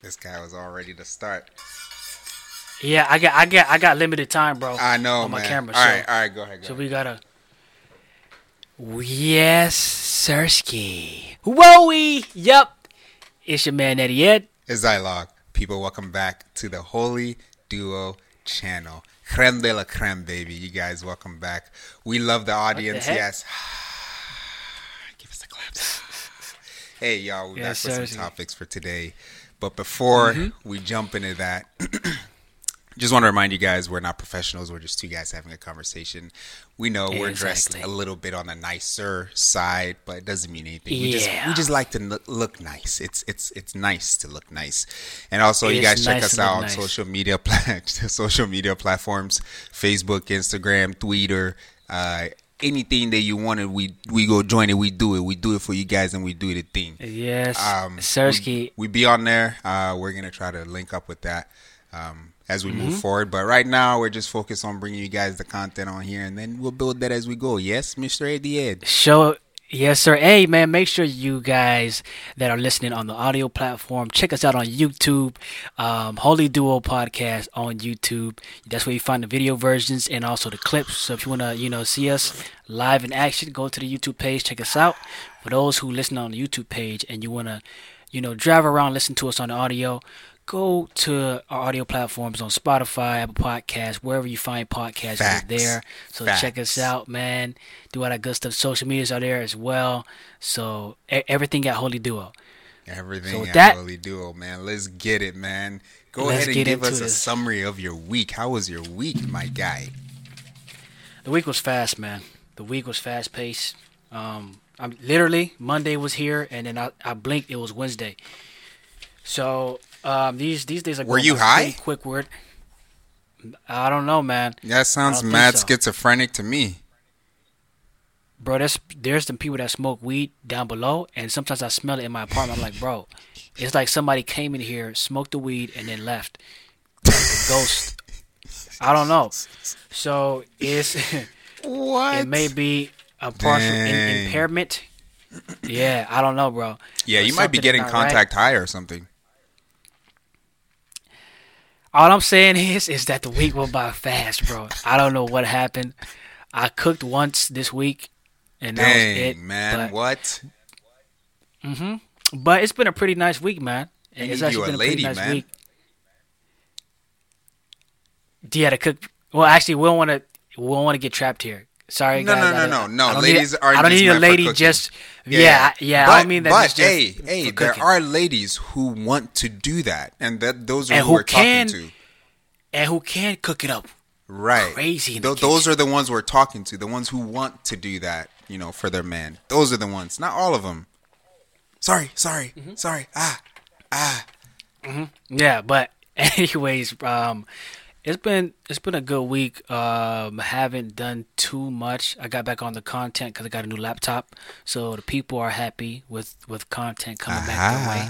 This guy was all ready to start. Yeah, I got I got I got limited time, bro. I know, on my man. camera. all so, right, all right, go ahead. Go so ahead. we gotta. Yes, Sirski. Whoa, yup. It's your man EddyEd. It's Dialoge. People, welcome back to the Holy Duo channel. Creme de la creme, baby. You guys, welcome back. We love the audience. heck? yes. Give us a clap. hey, y'all, we're Yes, back with some topics for today. But before Mm-hmm. we jump into that, just want to remind you guys we're not professionals. We're just two guys having a conversation. We know we're dressed a little bit on the nicer side, but it doesn't mean anything. We just we just like to look, nice. It's it's it's nice to look nice. And also, you guys check nice us out on nice. social media pla- social media platforms: Facebook, Instagram, Twitter. Uh, anything that you wanted, we we go join it. We do it. We do it for you guys, and we do the thing. Yes, Um, Sirski. we, we be on there. Uh, we're gonna try to link up with that um, as we Mm-hmm. move forward. But right now, we're just focused on bringing you guys the content on here, and then we'll build that as we go. Yes, Mister Ed. Show yes, sir. Hey, man, make sure you guys that are listening on the audio platform check us out on YouTube, um, Holy Duo Podcast on YouTube. That's where you find the video versions and also the clips. So if you wanna, you know, see us live in action, go to the YouTube page, check us out. For those who listen on the YouTube page and you wanna, you know, drive around, listen to us on the audio. Go to our audio platforms on Spotify, Apple Podcasts, wherever you find podcasts, Facts. there. So check us out, man. Do all that good stuff. Social medias are there as well. So everything at Holy Duo. Everything So at that- Holy Duo, man. Let's get it, man. Go ahead and give us a this. summary of your week. How was your week, my guy? The week was fast, man. The week was fast paced. Um, I'm literally Monday was here, and then I, I blinked. It was Wednesday. So um, these these days are Were you high? Quick word. I don't know, man. That sounds mad so. schizophrenic to me. Bro, there's there's some people that smoke weed down below, and sometimes I smell it in my apartment. I'm like, bro, it's like somebody came in here, smoked the weed, and then left. Like a ghost. I don't know. So it's What? it may be a partial in- impairment. Yeah, I don't know, bro. yeah, But you might be getting not right. contact high or something. All I'm saying is, is that the week went by fast, bro. I don't know what happened. I cooked once this week, and that was it. Man. But, what? Mhm. But it's been a pretty nice week, man. You it's actually been a lady, pretty nice man. week. Yeah, to cook. Well, actually, we don't want to. We don't want to get trapped here. Sorry, No, guys. no, no, no, no. Ladies need, aren't I don't need a lady just. Yeah, yeah. But, I don't mean that. But hey, hey, there are ladies who want to do that, and that those are And who who we're can talking to. and who can cook it up. Right. crazy Th- those are the ones we're talking to. The ones who want to do that, you know, for their man. Those are the ones. Not all of them. Sorry, sorry, Mm-hmm. sorry. Ah, ah. Yeah, but anyways, um, it's been it's been a good week. Um, haven't done too much. I got back on the content because I got a new laptop, so the people are happy with with content coming back their way.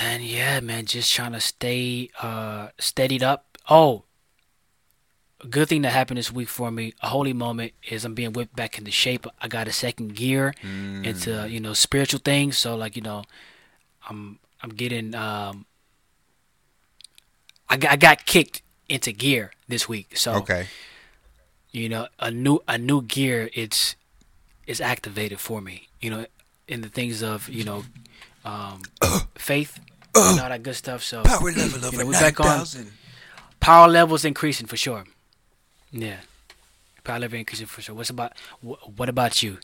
And yeah, man, just trying to stay uh steadied up. Oh, a good thing that happened this week for me, a holy moment, is I'm being whipped back into shape. I got a second gear into you know spiritual things. So like you know, I'm I'm getting um. I got, I got kicked into gear this week. So Okay. you know a new a new gear it's it's activated for me you know in the things of you know um faith and all that good stuff so Power level you over know, we back on 9,000. power levels increasing for sure yeah power level increasing for sure what's about wh- what about you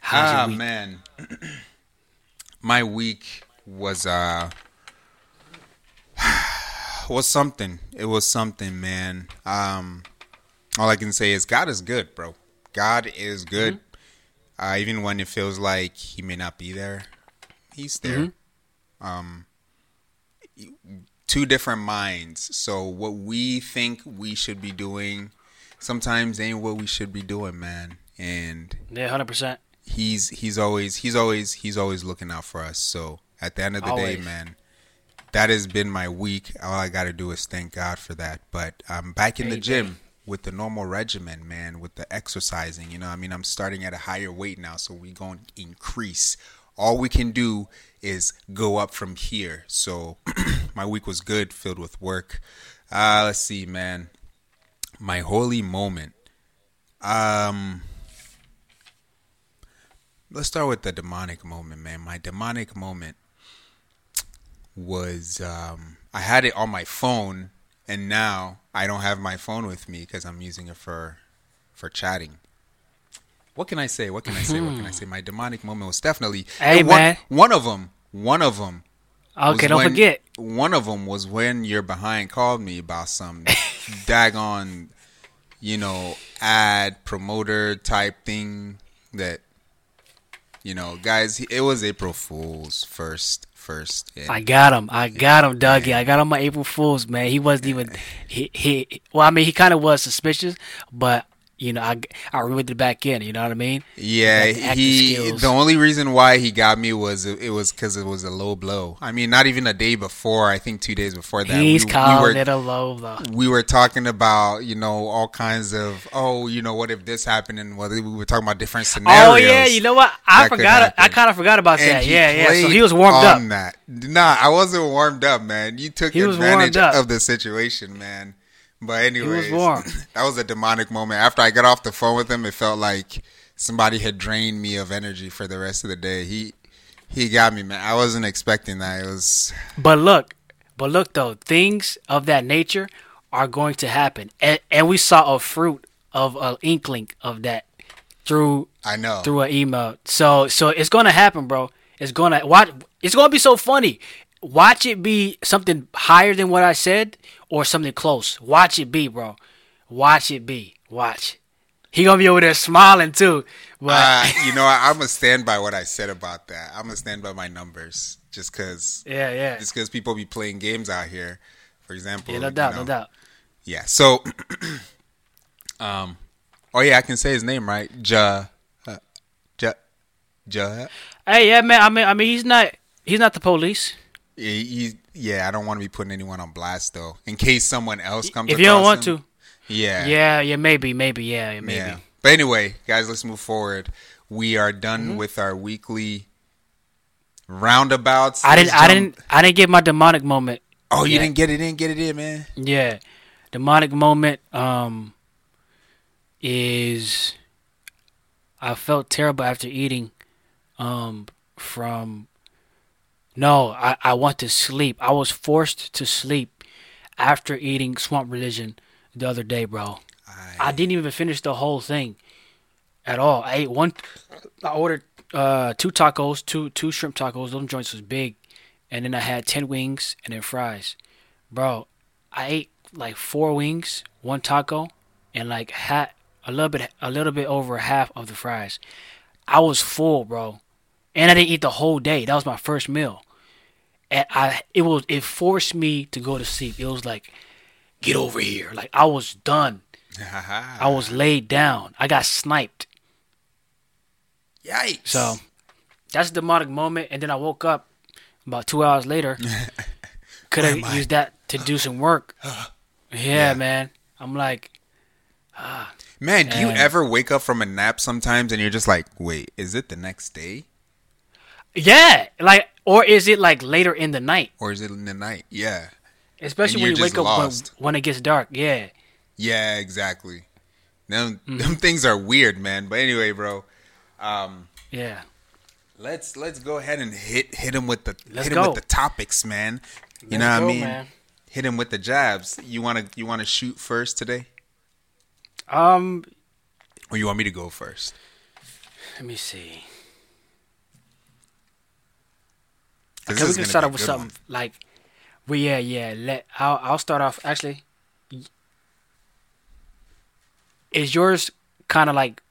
how's Ah, week man. My week was, uh, was something. It was something, man. Um, all I can say is God is good, bro. God is good. Mm-hmm. Uh, even when it feels like He may not be there, He's there. Mm-hmm. Um, two different minds. So what we think we should be doing, sometimes ain't what we should be doing, man. And yeah 100% he's he's always he's always he's always looking out for us. So at the end of the day, man, that has been my week. All I got to do is thank God for that. But I'm back in the gym with the normal regimen, man, with the exercising. You know, I mean, I'm starting at a higher weight now, so we going to increase all we can do is go up from here. So my week was good, filled with work. Uh, let's see, man. My holy moment. Um, let's start with the demonic moment, man. My demonic moment was um, I had it on my phone, and now I don't have my phone with me because I'm using it for for chatting. What can I say? What can I say? What can I say? My demonic moment was definitely Hey, one, man. One of them. One of them. Okay, don't forget. One of them was when your behind called me about some daggone, you know, ad promoter type thing that, you know, guys. It was April Fool's first. First. and- I got him. I got him, Dougie. I got him my April Fools, man. He wasn't even he he. Well, I mean, he kind of was suspicious, but you know, I I reeled it back in. You know what I mean? Yeah, Like he. skills. The only reason why he got me was it was because it was a low blow. I mean, not even a day before. I think two days before that. He's we, calling we were, it a low blow. we were talking about you know all kinds of oh you know what if this happened and whether we were talking about different scenarios. Oh yeah, you know what? I forgot. I kind of forgot about And that. Yeah, yeah. So he was warmed up. That. Nah, I wasn't warmed up, man. You took He advantage of the situation, man. But anyway, warm. that was a demonic moment. After I got off the phone with him, it felt like somebody had drained me of energy for the rest of the day. He he got me, man. I wasn't expecting that. It was But look, but look though, things of that nature are going to happen, and and we saw a fruit of an inkling of that through I know. through an email. So so it's gonna happen, bro. It's gonna watch. It's gonna be so funny. Watch it be something higher than what I said, or something close. Watch it be, bro. Watch it be. Watch. He gonna be over there smiling too. But Uh, you know, I, I'm gonna stand by what I said about that. I'm gonna stand by my numbers, just cause, yeah, yeah, just cause people be playing games out here. For example, yeah. No you doubt, know. no doubt. Yeah. So, um, oh yeah, I can say his name right. Ja, uh, Ja, Ja. Hey, yeah, man. I mean, I mean, he's not. He's not the police. He, he- yeah, I don't want to be putting anyone on blast though, in case someone else comes. If you don't want him. to, Yeah. yeah, yeah, maybe, maybe, yeah, yeah, maybe. Yeah. But anyway, guys, let's move forward. We are done Mm-hmm. with our weekly roundabouts. I didn't, Let's I didn't, I didn't get my demonic moment. Oh, you didn't get it in, get it in, man. Yeah, demonic moment. Um, is I felt terrible after eating. Um, from no, I I want to sleep. I was forced to sleep after eating Swamp Religion the other day, bro. I didn't even finish the whole thing at all. I ate one. I ordered uh, two tacos, two two shrimp tacos. Those joints was big, and then I had ten wings and then fries. Bro, I ate like four wings, one taco, and like hat a little bit a little bit over half of the fries. I was full, bro, and I didn't eat the whole day. That was my first meal, and I it was it forced me to go to sleep. It was like, get over here. Like I was done. I was laid down. I got sniped. Yikes. So that's a demonic moment. And then I woke up about two hours later. Could have used that to do some work. Yeah, man. I'm like, ah. man, do you ever wake up from a nap sometimes and you're just like, wait, is it the next day yeah, like, or is it like later in the night? or is it in the night? Yeah. Especially when you wake up when, when it gets dark. Yeah. Yeah, exactly. Them, Mm-hmm. them things are weird, man. But anyway, bro, um, Yeah. let's let's go ahead and hit hit him with the Let's hit him go. with the topics, man. You Let's know what go, I mean? man. Hit him with the jabs. You wanna you wanna shoot first today, Um, or you want me to go first? let me see. 'Cause Okay, we can start off with something one. like, well, yeah, yeah. Let I'll I'll start off. Actually, is yours kind of like?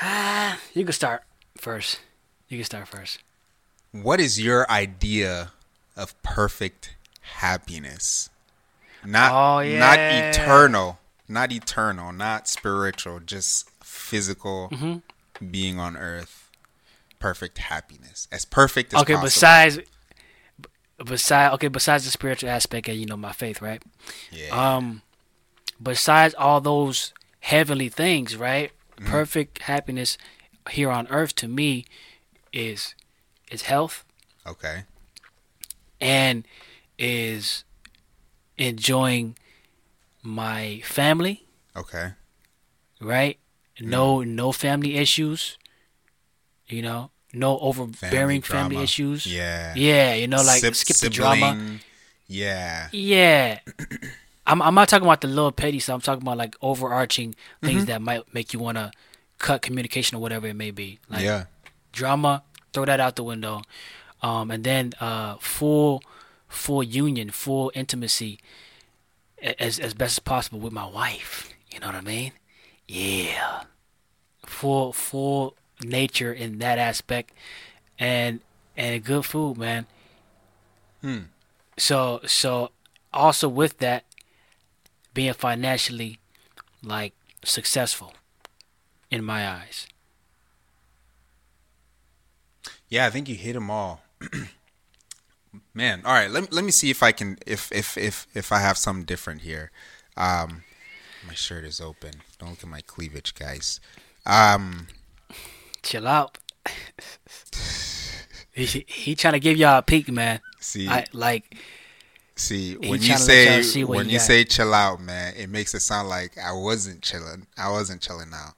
Ah, you can start first. You can start first. What is your idea of perfect happiness? Not Oh, not eternal, not eternal, not spiritual, just physical Mm-hmm. being on earth. Perfect happiness, as perfect as okay, possible. besides, besides, okay, besides the spiritual aspect of you know my faith, right? yeah, Um, besides all those heavenly things, right? Mm-hmm. Perfect happiness. here on earth to me is is health Okay. and is enjoying my family, Okay. right? No no family issues. You know, no overbearing family, drama. issues. Yeah. Yeah, you know, like Sib- skip the drama. Yeah. Yeah. I'm I'm not talking about the little petty stuff. I'm talking about like overarching things that might make you want to cut communication or whatever it may be. Like yeah. drama, throw that out the window. Um, and then uh, full full union, full intimacy as as best as possible with my wife. You know what I mean? Yeah. Full full nature in that aspect and and good food, man. Hmm. So so also with that being financially like successful in my eyes. Yeah, I think you hit them all. Man, all right. Let let me see if I can if if if if I have something different here. Um, my shirt is open. Don't look at my cleavage, guys. Um, Chill out. he he trying to give y'all a peek, man. see, I like see when you tryna let y'all say when he you got. say chill out, man, it makes it sound like I wasn't chilling. I wasn't chilling out.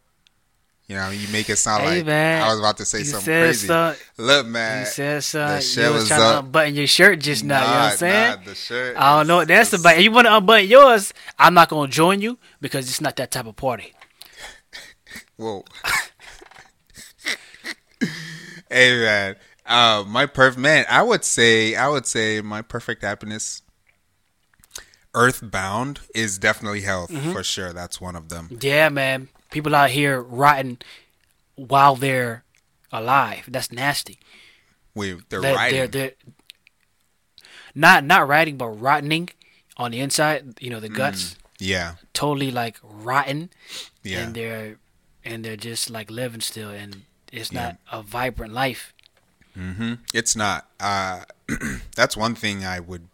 You know, you make it sound Hey, like man, I was about to say something crazy. some- Look, man, you said so. the You was was trying up. to unbutton your shirt just now. you know what I'm saying? Nah, the shirt. I don't know what is- that's is- about. If you want to unbutton yours, I'm not gonna join you because it's not that type of party. Whoa. Hey man, uh, my perfect man. I would say, I would say, my perfect happiness. Earthbound is definitely health Mm-hmm. for sure. That's one of them. Yeah, man. People out here rotting while they're alive. That's nasty. Wait, they're They're, riding. they're, they're not not rotting, but rotting on the inside. You know, the guts yeah, totally like rotten, yeah, and they're and they're just like living still, and it's Yeah. not a vibrant life. hmm It's not. Uh, that's one thing I would,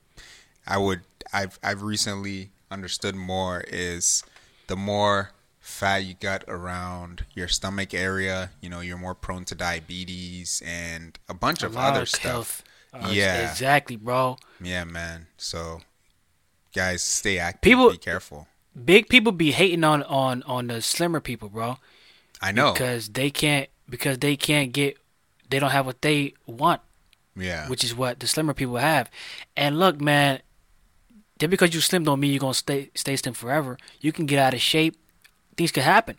I would, I've, I've recently understood more is the more fat you got around your stomach area, you know, you're more prone to diabetes and a bunch of A lot other of stuff. Uh, Yeah. exactly, bro. Yeah, man. So, guys, stay active. People- be careful. Big people be hating on on on the slimmer people, bro, I know. because they can't because they can't get they don't have what they want. yeah. which is what the slimmer people have. And look, man, just because you slim don't mean you're gonna stay stay slim forever. You can get out of shape. Things can happen.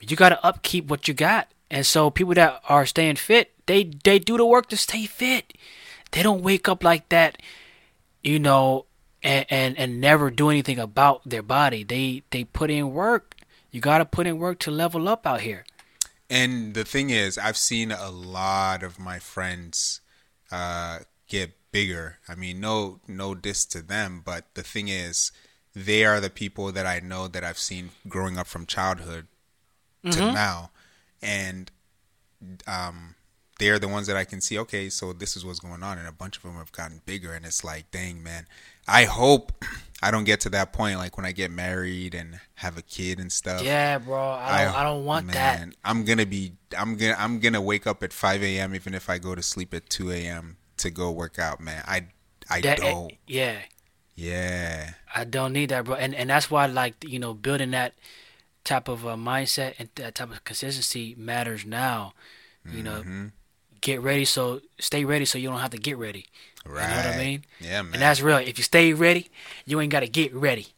You gotta upkeep what you got. And so people that are staying fit, they they do the work to stay fit. They don't wake up like that, you know, and and, and never do anything about their body. They they put in work. You gotta put in work to level up out here. And the thing is, I've seen a lot of my friends uh, get bigger. I mean, no, no diss to them, but the thing is, they are the people that I know that I've seen growing up from childhood to now, and um, they are the ones that I can see. Okay, so this is what's going on, and a bunch of them have gotten bigger, and it's like, dang, man. I hope I don't get to that point, like when I get married and have a kid and stuff. Yeah, bro. I don't, I, don't want that. I'm gonna be. I'm gonna. I'm gonna wake up at 5 a.m. even if I go to sleep at 2 a.m. to go work out, man. I. I That- don't. yeah. Yeah. I don't need that, bro. And and that's why like you know building that type of uh, mindset and that type of consistency matters now. You know, Mm-hmm. get ready so stay ready so you don't have to get ready. Right. You know what I mean? Yeah, man. And that's real. If you stay ready, you ain't got to get ready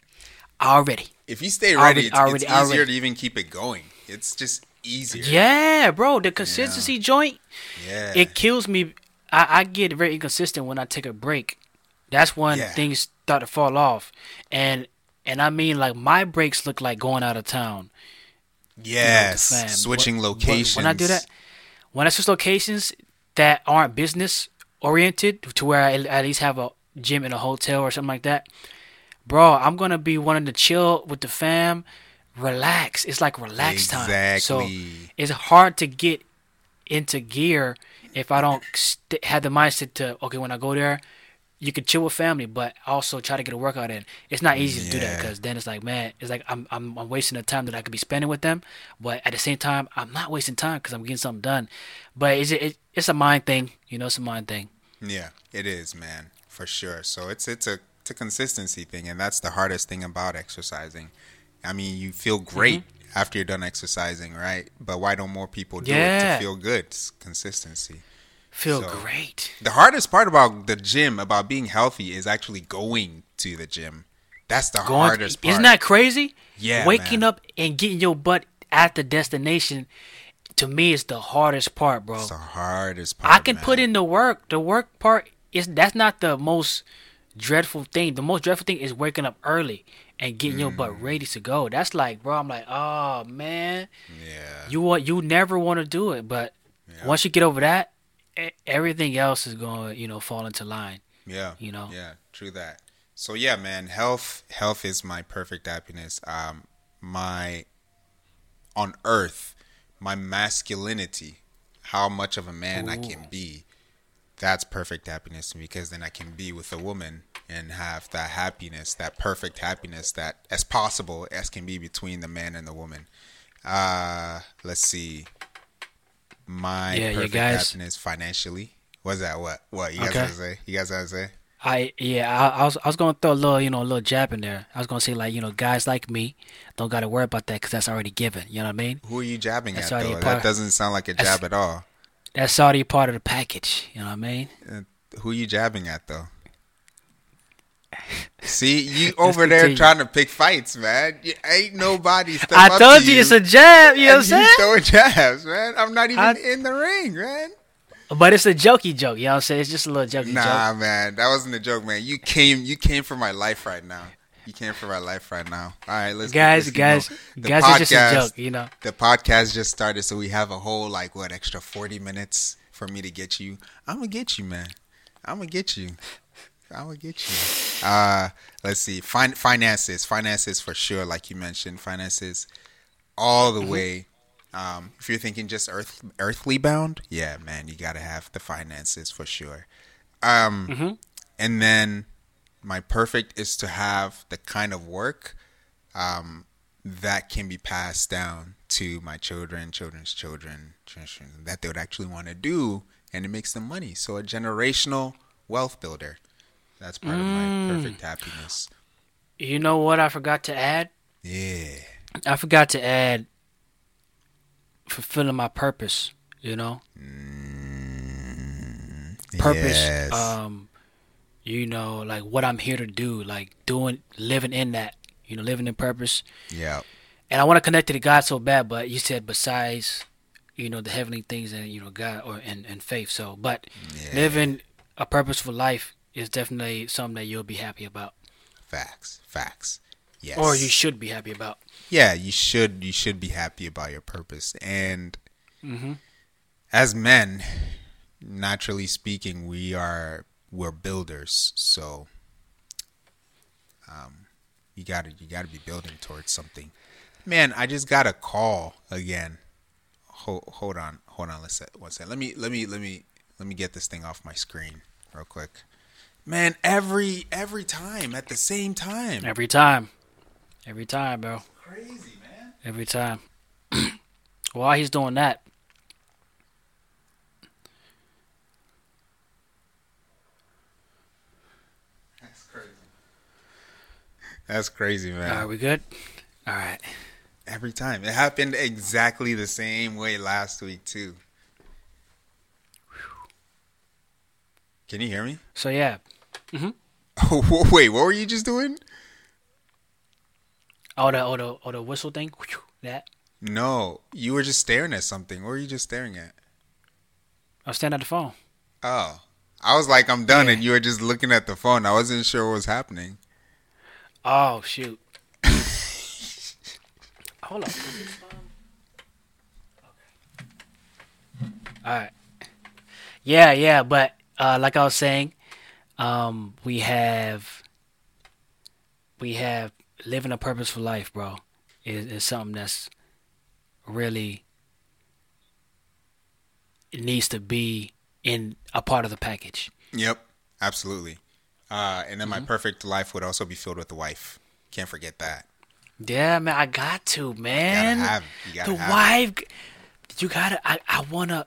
already. if you stay Already- ready, it's, already- it's easier already. to even keep it going. It's just easier. Yeah, bro. The consistency joint Yeah. it kills me. I, I get very inconsistent when I take a break. That's when Yeah. things start to fall off, and and I mean like my breaks look like going out of town. yes. fam. Switching When- when- locations. When I do that, when I switch locations that aren't business oriented, to where I at least have a gym in a hotel or something like that, bro, I'm gonna be wanting to chill with the fam, relax. It's like relax time. So it's hard to get into gear if I don't st- have the mindset to okay when I go there. You could chill with family, but also try to get a workout in. It's not easy to do that because then it's like, man, it's like I'm, I'm I'm wasting the time that I could be spending with them, but at the same time, I'm not wasting time because I'm getting something done. But it's it, it's a mind thing, you know, it's a mind thing. Yeah, it is, man, for sure. So it's it's a it's a consistency thing, and that's the hardest thing about exercising. I mean, you feel great Mm-hmm. after you're done exercising, right? But why don't more people do it to feel good? It's consistency. Feel So- great. The hardest part about the gym, about being healthy, is actually going to the gym. That's the Going, hardest part. isn't that crazy? Yeah, waking man. up and getting your butt at the destination, to me, is the hardest part, bro. It's the hardest part. I can man. put in the work. The work part is that's not the most dreadful thing. The most dreadful thing is waking up early and getting your Mm. butt ready to go. That's like, bro, I'm like, oh man, Yeah. you want you never want to do it, but Yeah. once you get over that, everything else is going, to you know, fall into line. Yeah. You know? Yeah, true that. So yeah, man, health health is my perfect happiness. Um my on earth, my masculinity, how much of a man I can be. That's perfect happiness because then I can be with a woman and have that happiness, that perfect happiness that as possible as can be between the man and the woman. Uh let's see. My Yeah, perfect guys- happiness financially. Was that what? What you guys Okay. to say? You guys to say? I yeah, I, I was I was gonna throw a little you know a little jab in there. I was gonna say like you know guys like me don't gotta worry about that because that's already given. You know what I mean? Who are you jabbing That's at though? part- That doesn't sound like a jab at all. That's already part of the package. You know what I mean? Uh, Who are you jabbing at though? See, you over there continue. trying to pick fights, man. You, ain't nobody. Step I told to you it's a jab. You know what I'm saying? Throwing jabs, man. I'm not even I- in the ring, man. But it's a jokey joke. You know what I'm saying? It's just a little jokey joke. Nah, man, that wasn't a joke, man. You came, you came for my life right now. You came for my life right now. All right, let's Guys, let's guys. The guys, it's just a joke. You know? The podcast just started, so we have a whole like what extra forty minutes for me to get you. I'm gonna get you, man. I'm gonna get you. I'm gonna get you. Uh, let's see. Fin- finances, finances for sure. Like you mentioned, finances all the Mm-hmm. way. Um, if you're thinking just earth earthly bound, yeah, man, you gotta have the finances for sure. Um, Mhm. and then my perfect is to have the kind of work um, that can be passed down to my children, children's children, children that they would actually want to do, and it makes them money. So a generational wealth builder. That's part of my Mm. perfect happiness. You know what I forgot to add? Yeah. I forgot to add fulfilling my purpose. You know, purpose. Yes. Um, you know, like what I'm here to do, like doing, living in that. You know, living in purpose. yeah. And I want to connect to the God so bad, but you said besides, you know, the heavenly things and you know God or and, and faith. So, but Yeah. living a purposeful life is definitely something that you'll be happy about, Facts. Facts. Yes. or you should be happy about. yeah, you should you should be happy about your purpose. And Mm-hmm. as men, naturally speaking, we are we're builders. So um you gotta you gotta be building towards something. Man, I just got a call again. Hold hold on, hold on, let's one second. Let me let me let me let me get this thing off my screen real quick. Man, every every time at the same time. Every time, every time, bro. Crazy, man. Every time. While he's doing that, That's crazy. That's crazy, man. are we good? All right. Every time. It happened exactly the same way last week too. Can you hear me? So yeah, Wait, what were you just doing? oh the oh the oh the whistle thing, that. No, you were just staring at something. What were you just staring at? I was staring at the phone. Oh, I was like, I'm done, Yeah. and you were just looking at the phone. I wasn't sure what was happening. Oh shoot. Hold on. All right. Yeah, yeah, but uh, like I was saying, um, we have we have living a purposeful life, bro. Is is something that's really it needs to be in a part of the package. Yep, absolutely. Uh, and then Mm-hmm. my perfect life would also be filled with a wife. Can't forget that. Yeah, man, I got to, man. have- you gotta the have it. wife. You gotta. I, I wanna.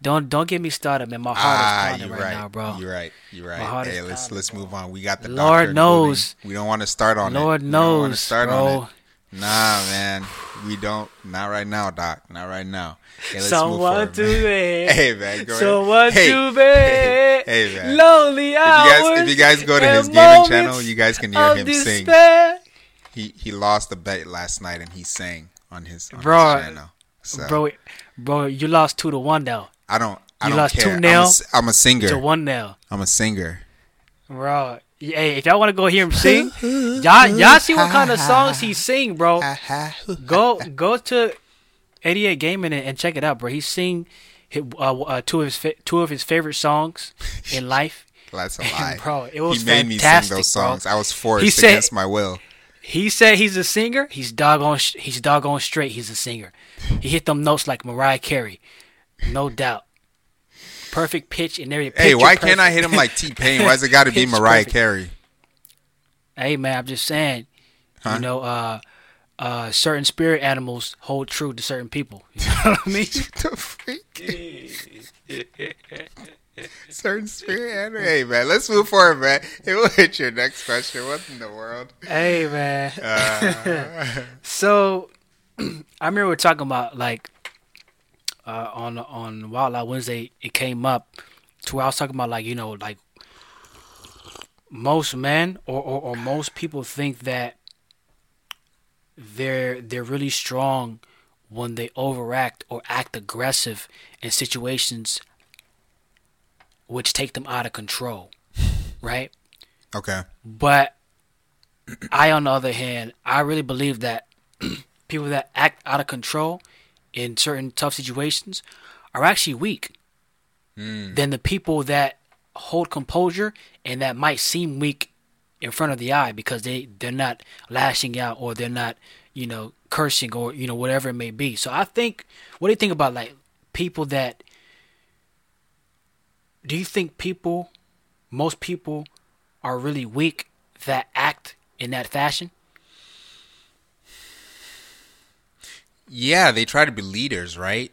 Don't don't get me started, man. My heart Ah, is pounding right, right. now, bro. You're right. You're right. My heart Hey, is let's pounding, let's move on. We got the Lord doctor in the knows. We don't want to start on Lord it. We don't wanna knows, start bro. on it. Nah, man. We don't. Not right now, doc. Not right now. Hey, let's move Someone forward, to man. Hey, man. Go Someone. Hey, to bed. Hey, man. Lonely If you guys, if you guys go to his gaming channel, you guys can hear him sing. despair. He he lost the bet last night and he sang on his, on Bro, his channel. So Bro, bro, you lost two to one now. I don't. I you don't lost care. two I'm, a, s- I'm a singer. To one nail. I'm a singer. Bro, hey, if y'all want to go hear him sing, y'all y'all see what kind of songs he sing, bro. Go go to 88 Gaming and, and check it out, bro. He sing hi- uh, uh, two of his fa- two of his favorite songs in life. That's a lie. Bro, it was he made me sing those bro. songs. I was forced He said- against my will. He said he's a singer. He's doggone. sh- He's doggone straight. He's a singer. He hit them notes like Mariah Carey, no doubt. Perfect pitch and every. Hey, why can't I hit him like T Pain? Why's it got to be Mariah perfect. Carey? Hey man, I'm just saying. Huh? You know, uh, uh, certain spirit animals hold true to certain people. You know what I mean? the freak? Certain spirit animal. Hey man, let's move forward, man. Hey, we'll hit your next question. What in the world? hey man. Uh, So, I remember we were talking about like uh, on on Wild Out Wednesday. It came up to where I was talking about like you know like most men or, or, or most people think that they're they're really strong when they overact or act aggressive in situations which take them out of control, right? okay. But I, on the other hand, I really believe that people that act out of control in certain tough situations are actually weak hmm. than the people that hold composure and that might seem weak in front of the eye because they they're not lashing out or they're not you know cursing or you know whatever it may be. So I think what do you think about like people that do you think people most people are really weak that act in that fashion? Yeah, they try to be leaders, right?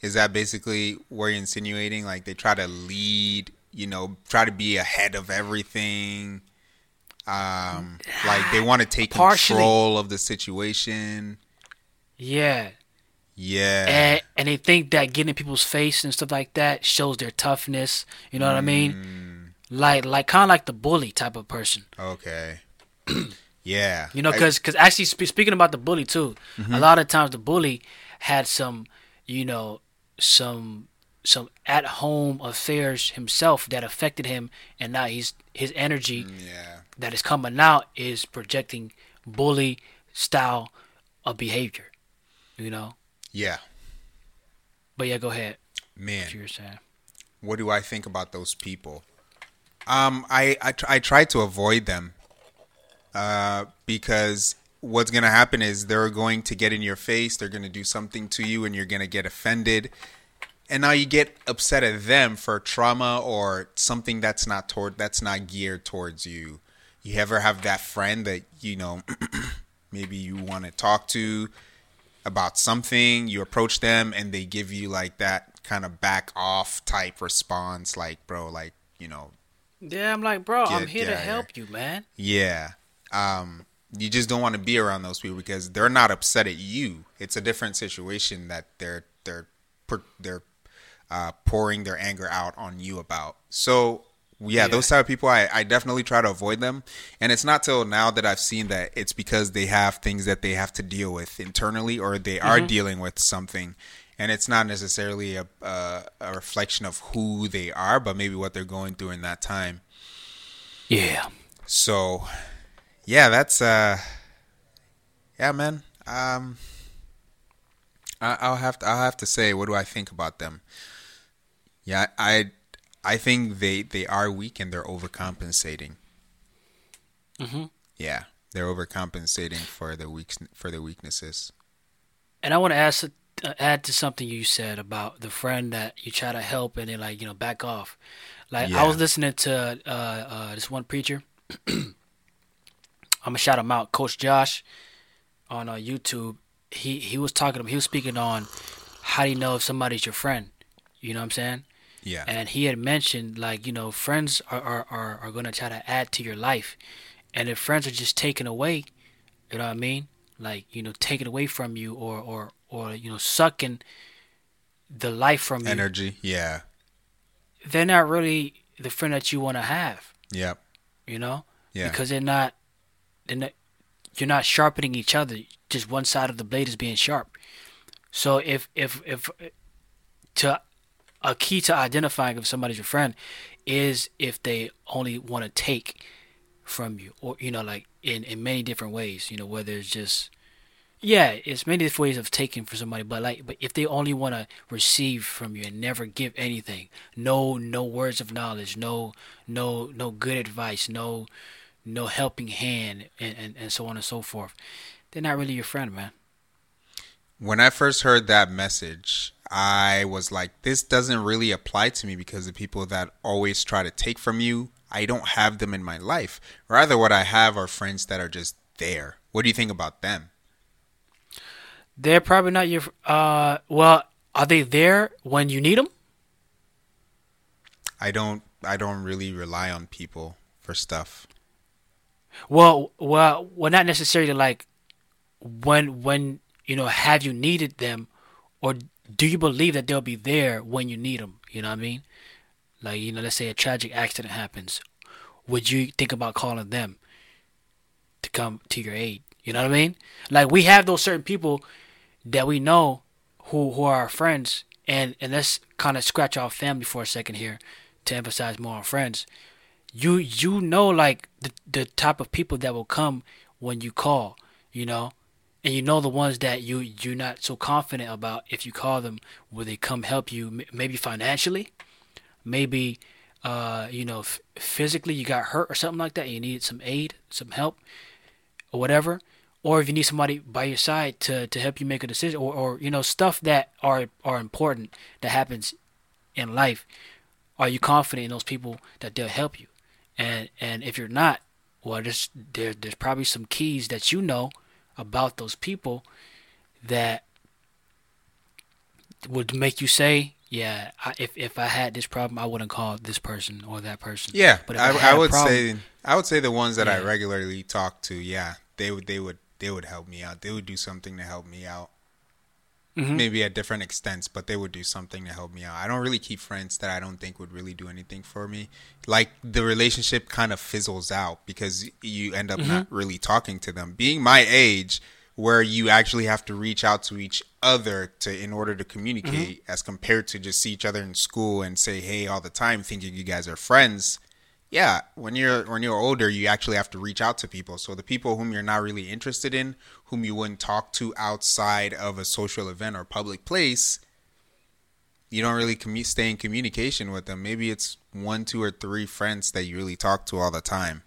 Is that basically where you're insinuating? Like they try to lead, you know, try to be ahead of everything. Um, like they want to take Partially. control of the situation. Yeah. Yeah. And and they think that getting in people's face and stuff like that shows their toughness. You know what I mean? Like like kind of like the bully type of person. Okay. yeah. You know, because actually sp- speaking about the bully too, Mm-hmm. a lot of times the bully had some, you know, some some at home affairs himself that affected him, and now he's his energy yeah. that is coming out is projecting bully style of behavior. You know, Yeah. but yeah, go ahead. Man. What you were saying. what do I think about those people? Um, I I, tr- I try to avoid them, uh, because what's gonna happen is they're going to get in your face. They're gonna do something to you, and you're gonna get offended, and now you get upset at them for trauma or something that's not toward that's not geared towards you. You ever have that friend that you know maybe you want to talk to about something, you approach them and they give you like that kind of back off type response, like, bro, like, you know, Yeah, I'm like, bro, I'm here to help you, man. yeah. Um, you just don't want to be around those people because they're not upset at you. It's a different situation that they're they're they're uh, pouring their anger out on you about. So yeah, Yeah. those type of people, I, I definitely try to avoid them. And it's not till now that I've seen that it's because they have things that they have to deal with internally, or they are dealing with something. And it's not necessarily a, a a reflection of who they are, but maybe what they're going through in that time. Yeah. So, yeah, that's uh, yeah, man. Um, I, I'll have to I'll have to say, what do I think about them? Yeah, I I think they they are weak and they're overcompensating. Mhm. Yeah, they're overcompensating for the weak for their weaknesses. And I want to ask uh, add to something you said about the friend that you try to help and they like you know back off. Like I was listening to uh, uh, this one preacher. I'm gonna shout him out, Coach Josh, on uh, YouTube. He he was talking. Him he was speaking on how do you know if somebody's your friend. You know what I'm saying? Yeah. and he had mentioned like you know friends are are, are, are going to try to add to your life and if friends are just taken away you know what i mean like you know taken away from you or or or you know sucking the life from you Energy. Yeah. they're not really the friend that you want to have Yep. you know Yeah. because they're not not you're not sharpening each other just one side of the blade is being sharp. So if if if to a key to identifying if somebody's your friend is if they only want to take from you or you know like in in many different ways you know whether it's just yeah it's many different ways of taking from somebody but like but if they only want to receive from you and never give anything no no words of knowledge no no no good advice no no helping hand and and, and so on and so forth they're not really your friend man When I first heard that message, I was like, this doesn't really apply to me because the people that always try to take from you, I don't have them in my life. Rather, what I have are friends that are just there. What do you think about them? they're probably not your uh well are they there when you need them I don't I don't really rely on people for stuff. Well, well, well, not necessarily like when when you know have you needed them, or do you believe that they'll be there when you need them? You know what I mean? Like you know, let's say a tragic accident happens, would you think about calling them to come to your aid? You know what I mean? Like we have those certain people that we know who who are our friends, and and let's kind of scratch off family for a second here to emphasize more on friends you you know like the the type of people that will come when you call, you know, and you know the ones that you you're not so confident about. If you call them, will they come help you? Maybe financially, maybe uh you know f- physically you got hurt or something like that. And you needed some aid, some help, or whatever. Or if you need somebody by your side to, to help you make a decision, or, or you know stuff that are are important that happens in life, are you confident in those people that they'll help you? And and if you're not, well, there's there, there's probably some keys that you know about those people that would make you say, yeah, I, if if I had this problem, I wouldn't call this person or that person. Yeah, But if I, I had would problem- say I would say the ones that I regularly talk to, yeah, they would they would they would help me out. They would do something to help me out. Mhm. Maybe at different extents, but they would do something to help me out. I don't really keep friends that I don't think would really do anything for me. Like the relationship kind of fizzles out because you end up not really talking to them. Being my age, where you actually have to reach out to each other to in order to communicate, as compared to just see each other in school and say hey all the time, thinking you guys are friends yeah when you're when you're older you actually have to reach out to people so the people whom you're not really interested in whom you wouldn't talk to outside of a social event or public place you don't really commu- stay in communication with them maybe it's one two or three friends that you really talk to all the time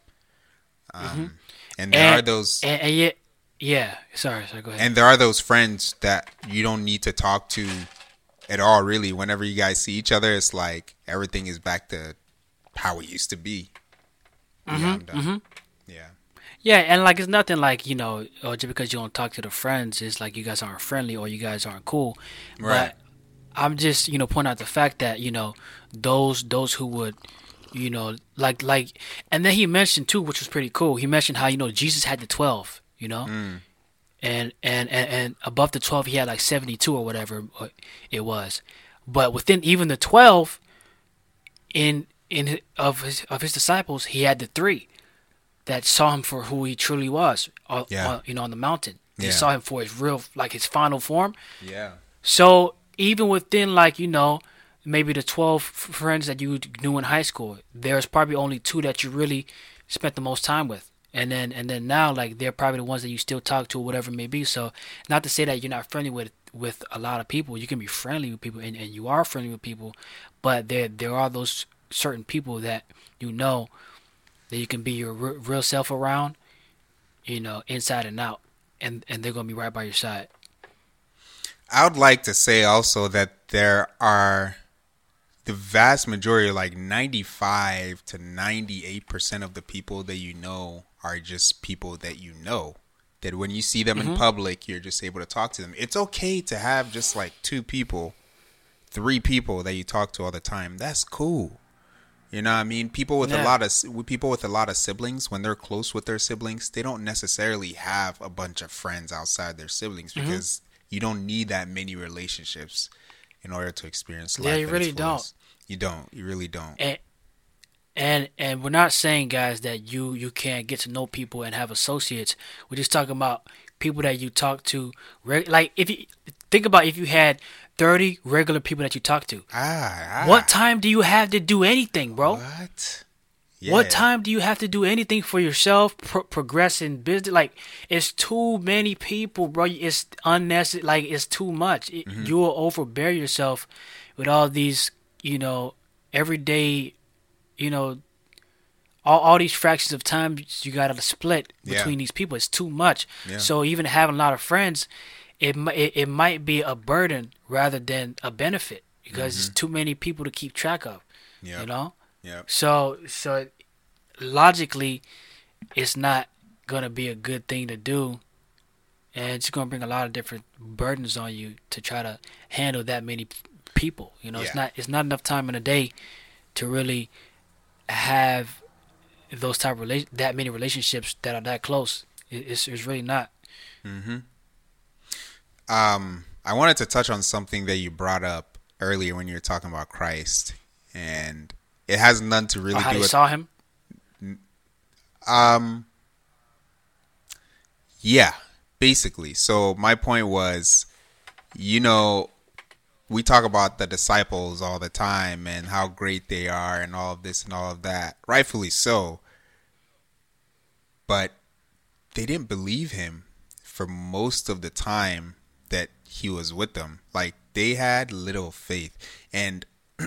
um, and there are those and, and yeah, yeah. Sorry, sorry. Go ahead. and there are those friends that you don't need to talk to at all really whenever you guys see each other it's like everything is back to how it used to be yeah, I'm done. yeah Yeah, and like it's nothing like you know, or just because you don't talk to the friends, it's like you guys aren't friendly or you guys aren't cool. Right. But I'm just you know pointing out the fact that you know those those who would you know like like, and then he mentioned too, which was pretty cool. He mentioned how you know Jesus had the twelve, you know, Mm. and, and and and above the twelve he had like seventy two or whatever it was, but within even the twelve, in in hi- of his of his disciples he had the three that saw him for who he truly was. Uh, Yeah. uh, you know, on the mountain. They Yeah. saw him for his real, like his final form. yeah So even within, like you know, maybe the twelve friends that you knew in high school, there's probably only two that you really spent the most time with. And then, and then now, like they're probably the ones that you still talk to, or whatever it may be. So, not to say that you're not friendly with with a lot of people. You can be friendly with people, and, and you are friendly with people, but there there are those certain people that you know that you can be your r- real self around, you know, inside and out, and and they're gonna be right by your side. I would like to say also that there are the vast majority, like 95 to 98% of the people that you know are just people that you know. That when you see them Mm-hmm. in public, you're just able to talk to them. It's okay to have just like two people, three people that you talk to all the time. That's cool. You know what I mean? People with a lot of people with a lot of siblings, when they're close with their siblings, they don't necessarily have a bunch of friends outside their siblings Mm-hmm. because you don't need that many relationships in order to experience life. Yeah, you really don't. You don't. You really don't. and and and we're not saying guys that you you can't get to know people and have associates we're just talking about people that you talk to like if you think about if you had 30 regular people that you talk to Ah, ah. what time do you have to do anything bro What? Yeah. what time do you have to do anything for yourself pro- progress in business like it's too many people bro it's unnecessary like it's too much It- Mm-hmm. you will overbear yourself with all these you know everyday you know all, all these fractions of time you got to split Yeah. between these people it's too much Yeah. so even having a lot of friends it, it it might be a burden rather than a benefit because it's too many people to keep track of Mm-hmm. Yeah. you know Yeah. so so logically, it's not gonna be a good thing to do, and it's gonna bring a lot of different burdens on you to try to handle that many people. You know, it's not it's not enough time in a day to really have those type of rela- that many relationships that are that close. It, it's it's really not. Um, I wanted to touch on something that you brought up earlier when you were talking about Christ, and it has none to really Or how do they with saw him. Um. Yeah, basically. So my point was, you know, we talk about the disciples all the time and how great they are and all of this and all of that. Rightfully so. But they didn't believe him for most of the time that he was with them. Like they had little faith and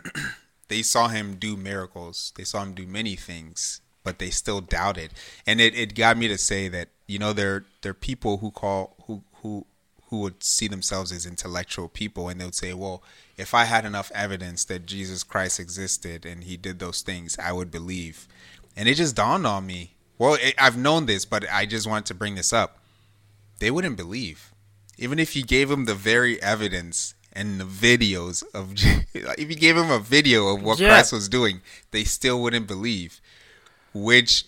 they saw him do miracles. They saw him do many things, but they still doubted. And it, it got me to say that, you know, there there are people who call who who who would see themselves as intellectual people and they would say, Well, if I had enough evidence that Jesus Christ existed and he did those things, I would believe. And it just dawned on me. Well, I've known this, but I just wanted to bring this up. They wouldn't believe. Even if you gave them the very evidence and the videos of, if you gave them a video of what Yeah. Christ was doing, they still wouldn't believe. Which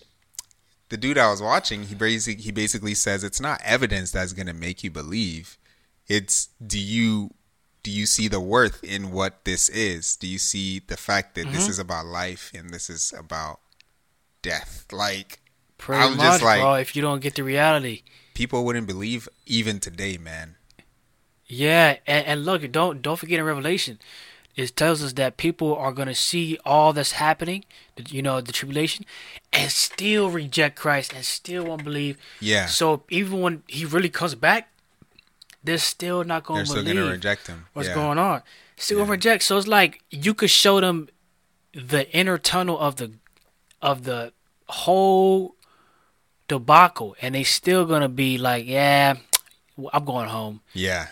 the dude I was watching, he basically he basically says it's not evidence that's gonna make you believe. It's do you do you see the worth in what this is? Do you see the fact that Mm-hmm. this is about life and this is about death? Like Pretty I'm much, just like- bro. If you don't get the reality, people wouldn't believe even today, man. Yeah, and, and look, don't don't forget in Revelation, it tells us that people are going to see all that's happening, you know, the tribulation, and still reject Christ and still won't believe. Yeah. So even when he really comes back, they're still not gonna They're to still gonna reject him. what's yeah. going on. Still gonna reject. So it's like you could show them the inner tunnel of the of the whole debacle, and they still gonna be like, yeah, I'm going home. Yeah.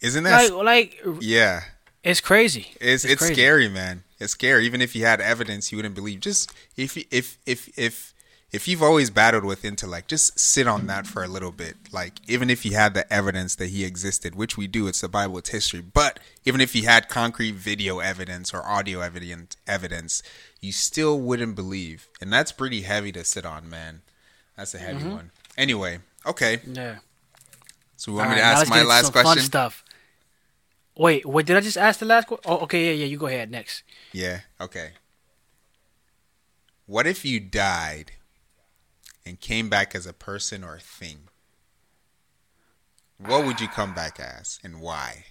Isn't that Like, like yeah. it's crazy. It's it's, crazy. scary, man. It's scary. Even if you had evidence, you wouldn't believe. Just if if if if if you've always battled with intellect, just sit on that for a little bit. Like even if you had the evidence that he existed, which we do, it's the Bible, it's history. But even if you had concrete video evidence or audio evidence, evidence, you still wouldn't believe, and that's pretty heavy to sit on, man. That's a Mm-hmm. heavy one. Anyway, okay. Yeah. So you want All me to right, ask my last question? stuff. Wait, wait, did I just ask the last question? Oh, okay, yeah, yeah, you go ahead next. Yeah, okay. What if you died and came back as a person or a thing? What would you come back as and why?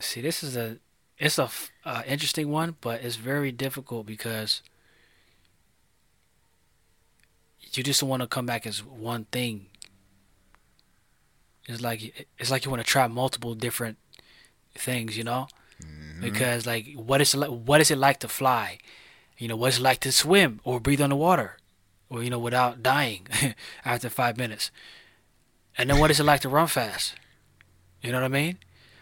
See, this is a it's a uh, interesting one, but it's very difficult because you just want to come back as one thing. It's like it's like you want to try multiple different things, you know? Mm-hmm. Because like, what is it like, what is it like to fly? You know, what's it like to swim or breathe underwater, or you know, without dying after five minutes? And then what is it like to run fast? You know what I mean?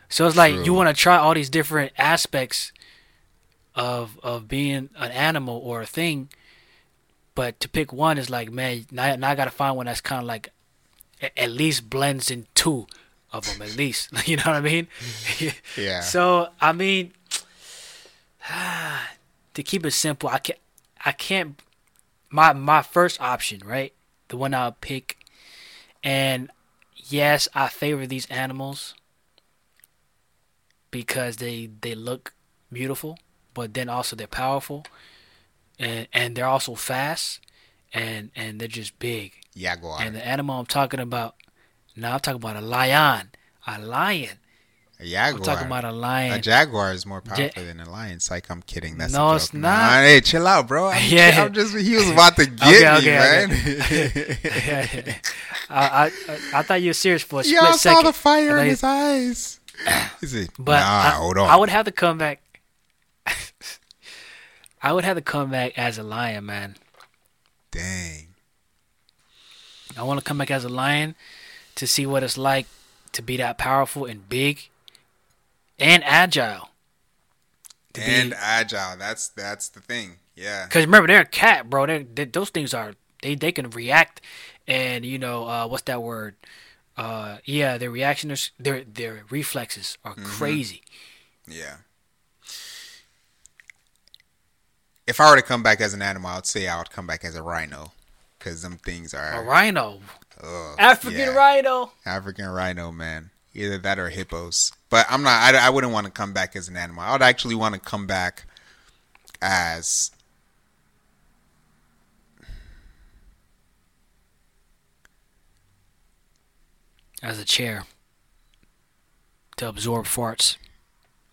So it's like True. you want to try all these different aspects of of being an animal or a thing, but to pick one is like, man, now, now I got to find one that's kind of like at least blends in two of them at least. you know what I mean? Yeah. So I mean, to keep it simple, I can't. I can't. My my first option, right, the one I'll pick, and yes, I favor these animals because they they look beautiful, but then also they're powerful, and and they're also fast, and and they're just big. Jaguar. And the animal I'm talking about, now I'm talking about a lion, a lion. a jaguar. I'm talking about a lion. A jaguar is more powerful Ja- than a lion. Psych, I'm kidding. That's No, it's not. Nah, hey, chill out, bro. I'm, Yeah. I'm just. He was about to get Okay, me, okay, man. I, I I I thought you were serious for a split second. saw the fire in his eyes. Is it? But nah, I, hold on. I would have to come back. I would have to come back as a lion, man. Dang. I want to come back as a lion to see what it's like to be that powerful and big and agile. To be- And agile. That's that's the thing. Yeah. Because remember, they're a cat, bro. They're, they those things are they they can react, and you know uh, what's that word? Uh, yeah, their reaction is their their reflexes are crazy. Yeah. If I were to come back as an animal, I'd say I would come back as a rhino, because them things are A rhino, ugh, African yeah. rhino. African rhino, man. Either that or hippos. But I'm not. I, I wouldn't want to come back as an animal. I would actually want to come back as as a chair to absorb farts.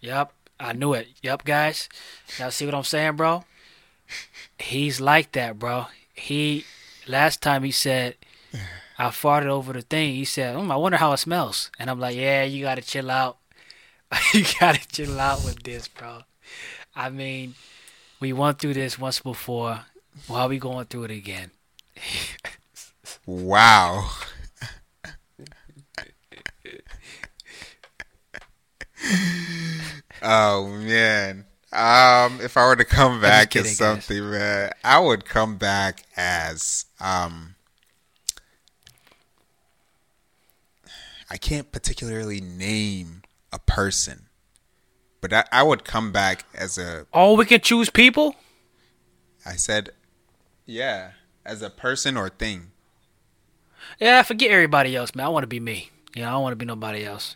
Yep, I knew it. Yep, guys. Y'all see what I'm saying, bro? He's like that, bro. He last time he said I farted over the thing. He said, mm, "I wonder how it smells." And I'm like, "Yeah, you gotta chill out. you gotta chill out with this, bro." I mean, we went through this once before. Why are we going through it again? wow. oh man. Um, if I were to come back kidding, as guys. something, man, I would come back as um. I can't particularly name a person, but I, I would come back as a Oh, we can choose people. I said, yeah, as a person or thing. Yeah, forget everybody else, man. I want to be me. You know, I don't want to be nobody else.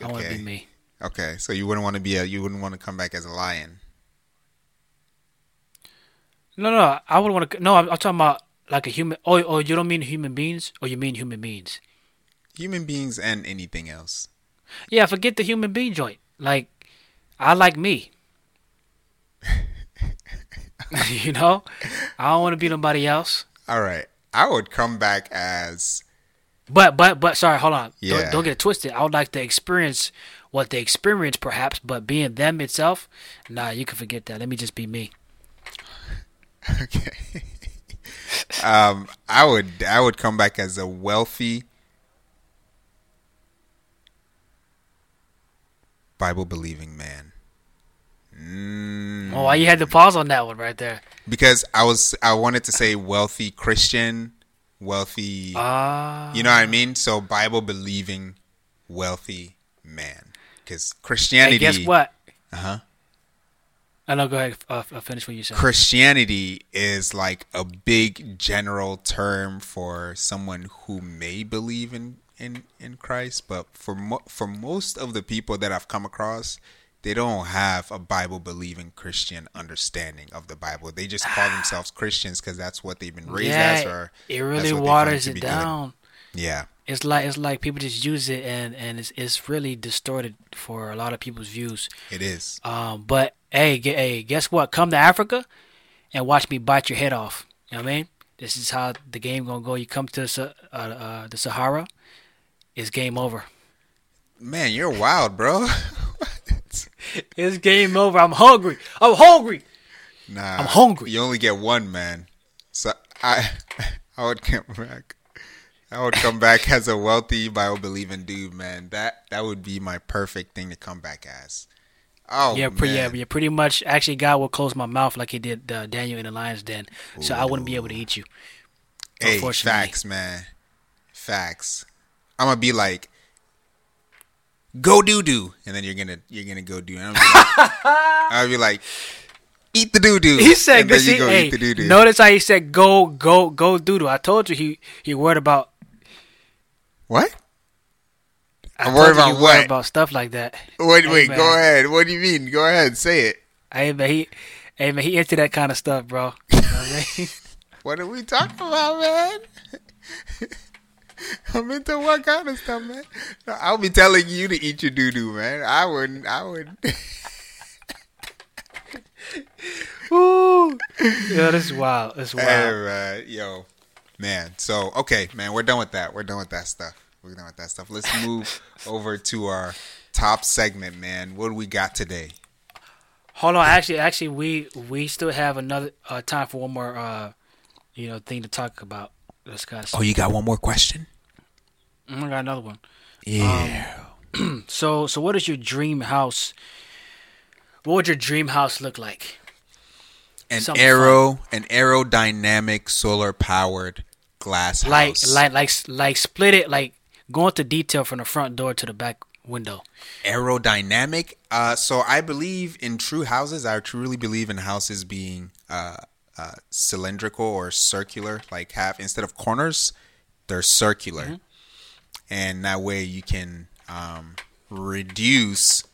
I want to be me. Okay, so you wouldn't want to be a you wouldn't want to come back as a lion. No, no, I would want to. No, I'm, I'm talking about like a human. Oh, oh, you don't mean human beings, or you mean human beings? Human beings and anything else. Yeah, forget the human being joint. Like, I like me. you know, I don't want to be nobody else. All right, I would come back as But, but, but, sorry, hold on. Yeah. Don't, don't get it twisted. I would like to experience what they experience, perhaps, but being them itself, nah, you can forget that. Let me just be me. okay. um, I would I would come back as a wealthy Bible believing man. Mm, Oh, why you had to pause on that one right there? because I was I wanted to say wealthy Christian, wealthy Ah. You know what I mean? So Bible believing, wealthy man. Because Hey, Christianity. guess what? Uh huh. I know. Go ahead. Uh, uh, finish what you said. Christianity is like a big general term for someone who may believe in in in Christ, but for mo- for most of the people that I've come across, they don't have a Bible believing Christian understanding of the Bible. They just call themselves Christians because that's what they've been raised as, or it really waters it down. Yeah, It's like it's like people just use it and and it's it's really distorted for a lot of people's views. it is. Um, but hey, ge- hey, guess what? Come to Africa and watch me bite your head off. You know what I mean? This is how the game gonna go. You come to the, uh, uh, the Sahara, it's game over. Man, you're wild, bro. It's game over. I'm hungry. I'm hungry. Nah, I'm hungry. You only get one, man. So I, I would come back I would come back as a wealthy Bible believing dude, man. That that would be my perfect thing to come back as. Oh yeah, pre- yeah, man. yeah. Pretty much, actually, God will close my mouth like He did uh, Daniel in the lion's den, so I wouldn't be able to eat you. Hey, facts, man. Facts. I'm gonna be like, go doo doo, and then you're gonna you're gonna go do. I'm like, I'll be like, eat the doo doo. He said, and then see, you go hey, eat the doo doo. notice how he said go, go, go doodle. I told you he he worried about. What? I I'm told worried about what? about stuff like that. Wait, Hey, wait, man. go ahead. What do you mean? Go ahead, say it. Hey man, he, hey man, he into that kind of stuff, bro. You know what I mean? What are we talking about, man? I'm into what kind of stuff, man? No, I'll be telling you to eat your doo doo, man. I wouldn't. I would. Woo! Yo, this is wild. This wild. Hey, man, yo, man. So okay, man, we're done with that. We're done with that stuff. We're done with that stuff. Let's move over to our top segment, man. What do we got today? Hold on, actually, actually, we we still have another uh, time for one more, uh, you know, thing to talk about, discuss. Oh, you got one more question? Mm, I got another one. Yeah. So, so what is your dream house? What would your dream house look like? An something aero, an aerodynamic, solar powered glass Like, house. like, like, like, split it, like, go into detail from the front door to the back window. aerodynamic. Uh, so I believe in true houses. I truly believe in houses being uh, uh, cylindrical or circular, like have instead of corners, they're circular, and that way you can um, reduce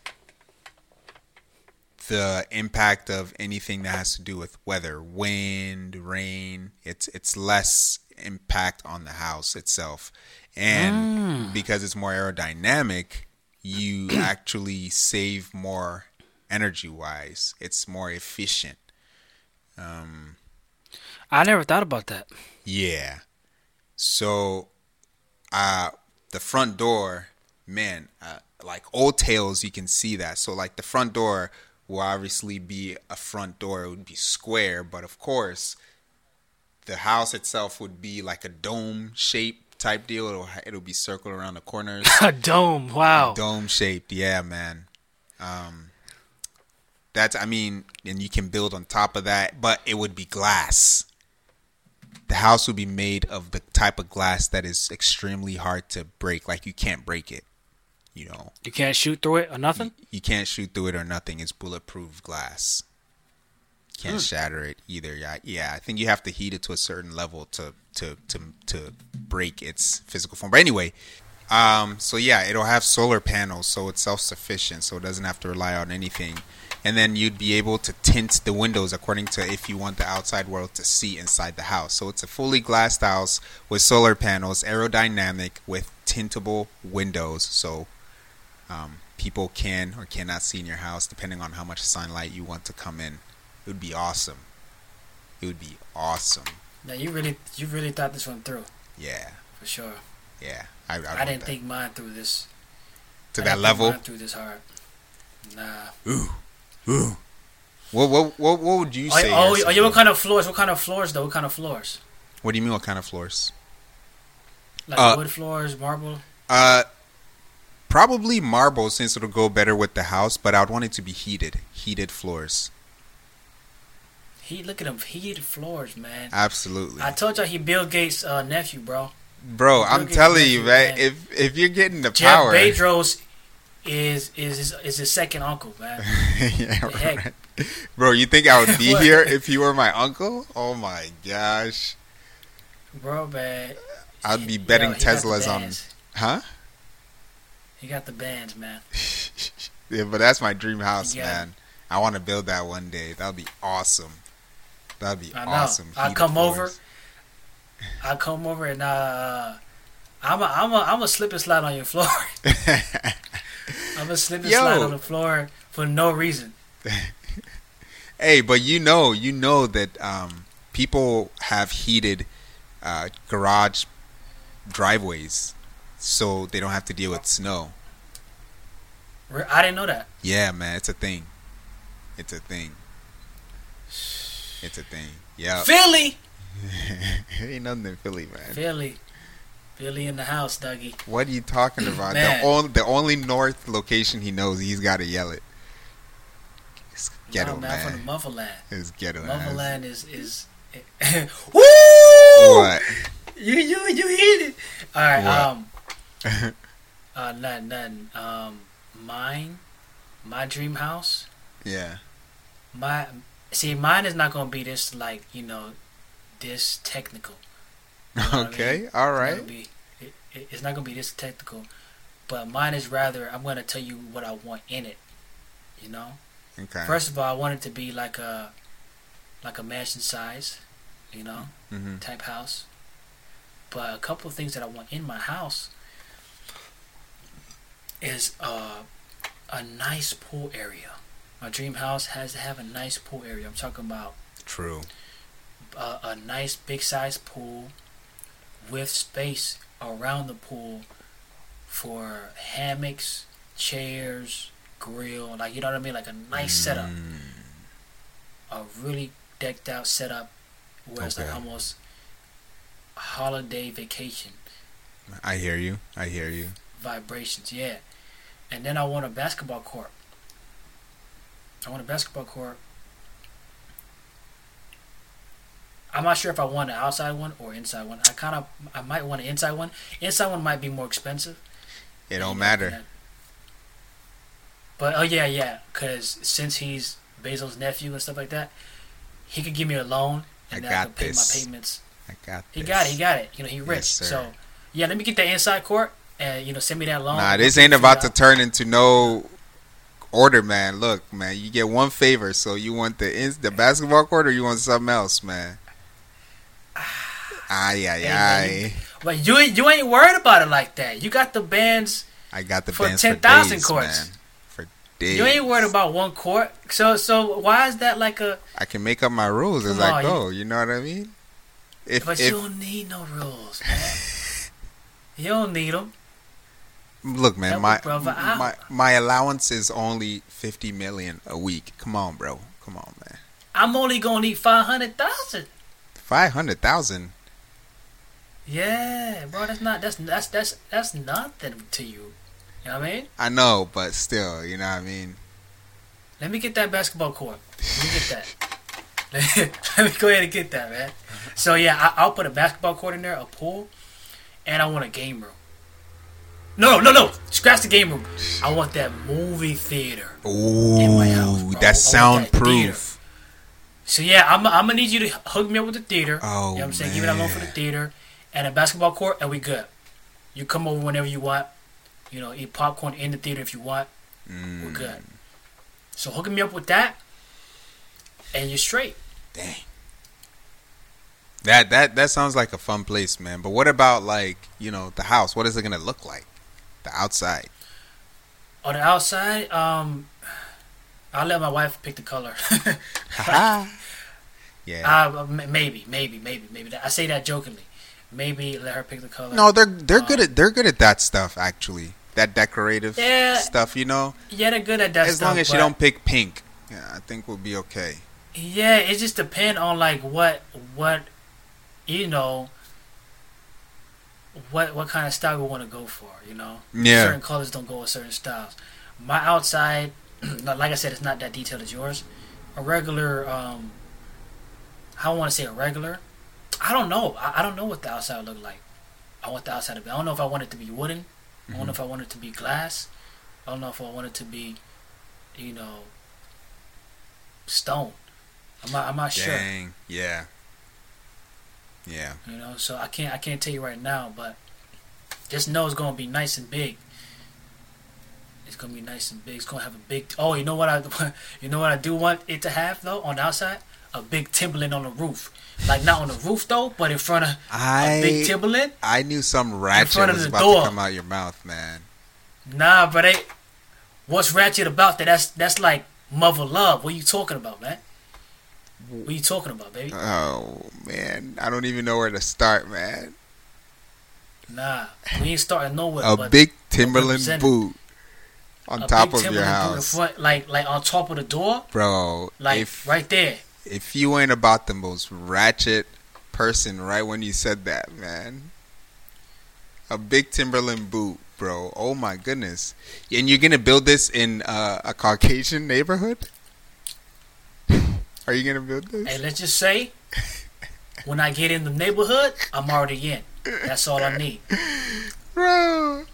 the impact of anything that has to do with weather, wind, rain. It's it's less impact on the house itself, and because it's more aerodynamic, you actually save more energy wise. It's more efficient. Um, I never thought about that. Yeah. So, uh, the front door, man, uh, like old tales, you can see that. So, like the front door will obviously be a front door. It would be square, but of course, the house itself would be like a dome shape type deal. It'll it'll be circled around the corners. A dome. Wow. dome shaped yeah man um that's i mean and you can build on top of that but it would be glass the house would be made of the type of glass that is extremely hard to break like you can't break it you know. You can't shoot through it or nothing. you can't shoot through it or nothing. It's bulletproof glass. Can't shatter it either. Yeah yeah i think you have to heat it to a certain level to to to to break its physical form. But anyway um so yeah it'll have solar panels so it's self-sufficient so it doesn't have to rely on anything. And then you'd be able to tint the windows according to if you want the outside world to see inside the house. So it's a fully glassed house with solar panels aerodynamic with tintable windows. So um, people can or cannot see in your house depending on how much sunlight you want to come in. It would be awesome. It would be awesome. Now you really, you really thought this one through Yeah, for sure. yeah. I, I, I, didn't that. think mine through this to I that didn't think level. mine through this hard. Nah. Ooh, ooh. What what what, what would you say? oh, oh, what kind of floors? What kind of floors though? What kind of floors? what do you mean? What kind of floors? Like Uh, wood floors, marble. Uh, probably marble since it'll go better with the house. But I'd want it to be heated, heated floors. He look at them heated floors, man. Absolutely, I told y'all he Bill Gates' uh, nephew, bro. bro. I'm Look at telling that you, man. man. If if you're getting the Jeff power, Bezos is is his, is his second uncle, man. yeah, right. Bro, you think I would be here if you were my uncle? Oh my gosh. Bro, man. I'd be betting the Teslas on. Huh? He got the bands, man. Yeah, but that's my dream house, Yeah. man. I want to build that one day. That'd be awesome. That'd be I awesome. I'll come over. floors. I come over and uh, I'm a I'm a I'm a slip and slide on your floor. I'm a slip and Yo. slide on the floor for no reason. hey, but you know, you know that um, people have heated uh, garage driveways, so they don't have to deal with snow. I didn't know that. Yeah, man, it's a thing. It's a thing. It's a thing. Yeah. Philly, Ain't nothing in Philly, man. Philly. Philly in the house, Dougie. What are you talking about? The only the only north location he knows, he's got to yell it. It's ghetto Nah, man, I'm from the man. motherland. It's ghetto. Motherland is is. Woo! What? You you you hit it. All right. What? Um. Uh. None. None. Um. Mine. My dream house. yeah. My see. Mine is not gonna be this like you know, this technical. know what I Okay. mean? All It's not be- it, it- it's not gonna be this technical, but mine is rather. I'm gonna tell you what I want in it. You know. Okay. First of all, I want it to be like a, like a mansion size, you know, hmm type house. But a couple of things that I want in my house is uh, a nice pool area. My dream house has to have a nice pool area. I'm talking about True. a, a nice big size pool with space around the pool for hammocks, chairs, grill, like you know what I mean, like a nice setup, Mm, a really decked out setup where it's like almost a holiday vacation I hear you. I hear you. vibrations, yeah. And then I want a basketball court. I want a basketball court. I'm not sure if I want an outside one or inside one. I kind of, I might want an inside one. Inside one might be more expensive. It don't matter. But oh yeah, yeah, because since he's Bezos's nephew and stuff like that, he could give me a loan and I then I could pay this. my payments. I got. He this. got it. He got it. You know, he rich. Yes, so yeah, let me get that inside court and you know send me that loan. Nah, this ain't about to turn into no order, man. Look, man, you get one favor. So you want the the basketball court or you want something else, man? Ay, ay, Hey, man, ay. But you you ain't worried about it like that. You got the bands. I got the For bands 10,000 for days, courts. man. For days. You ain't worried about one court. So so why is that like a? I can make up my rules as I go. You know what I mean? If But if you don't need no rules, man. you don't need them. Look, man, Help my brother out. my my allowance is only fifty million a week. Come on, bro. Come on, man. I'm only gonna need five hundred thousand. Five hundred thousand. Yeah, bro. That's not. That's that's that's that's nothing to you. You know what I mean? I know, but still, you know what I mean. Let me get that basketball court. Let me get that. Let me go ahead and get that, man. So yeah, I, I'll put a basketball court in there, a pool, and I want a game room. No, no, no. Scratch the game room. I want that movie theater. Ooh, my house. That's that soundproof. So yeah, I'm, I'm gonna need you to hook me up with the theater. Oh, you know what I'm saying? Give it that loan for the theater and a basketball court, and we good. You come over whenever you want. You know, eat popcorn in the theater if you want. We're Mm, good. So hooking me up with that, and you're straight. Dang. That that that sounds like a fun place, man. But what about like you know the house? What is it gonna look like? The outside. On the outside, um, I'll let my wife pick the color. yeah. uh, maybe, maybe, maybe, maybe. I say that jokingly. Maybe let her pick the color. no, they're they're good uh, at they're good at that stuff actually. That decorative Yeah. stuff, you know. Yeah, they're good at that. as stuff, long as you don't pick pink, yeah, I think we'll be okay. Yeah, it just depend on like what what you know what what kind of style we want to go for. You know, Yeah. certain colors don't go with certain styles. My outside, like I said, it's not that detailed as yours. A regular, um, I don't want to say a regular. I don't know. I, I don't know what the outside look like. I want the outside to be. I don't know if I want it to be wooden. I don't know if I want it to be glass. I don't know if I want it to be, you know, stone. I'm not. I'm not sure. Dang. Yeah. Yeah. You know, so I can't I can't tell you right now, but just know it's gonna be nice and big. It's gonna be nice and big. It's gonna have a big. Oh, you know what I, you know what I do want it to have though on the outside, a big Timberland on the roof, like not on the roof though, but in front of a big I Timberland. I knew some ratchet was about door. to come out your mouth, man. Nah, but they, what's ratchet about that? That's that's like mother love. What are you talking about, man? What are you talking about, baby? Oh man, I don't even know where to start, man. Nah, we ain't starting nowhere. A big Timberland boot on a top big of your Timberland boot in house, front, like like on top of the door, bro. like if right there. if you ain't about the most ratchet person right when you said that, man. a big Timberland boot, bro. Oh my goodness! And you're gonna build this in uh, a Caucasian neighborhood? Are you gonna build this? Hey, let's just say, when I get in the neighborhood, I'm already in. That's all I need. bro.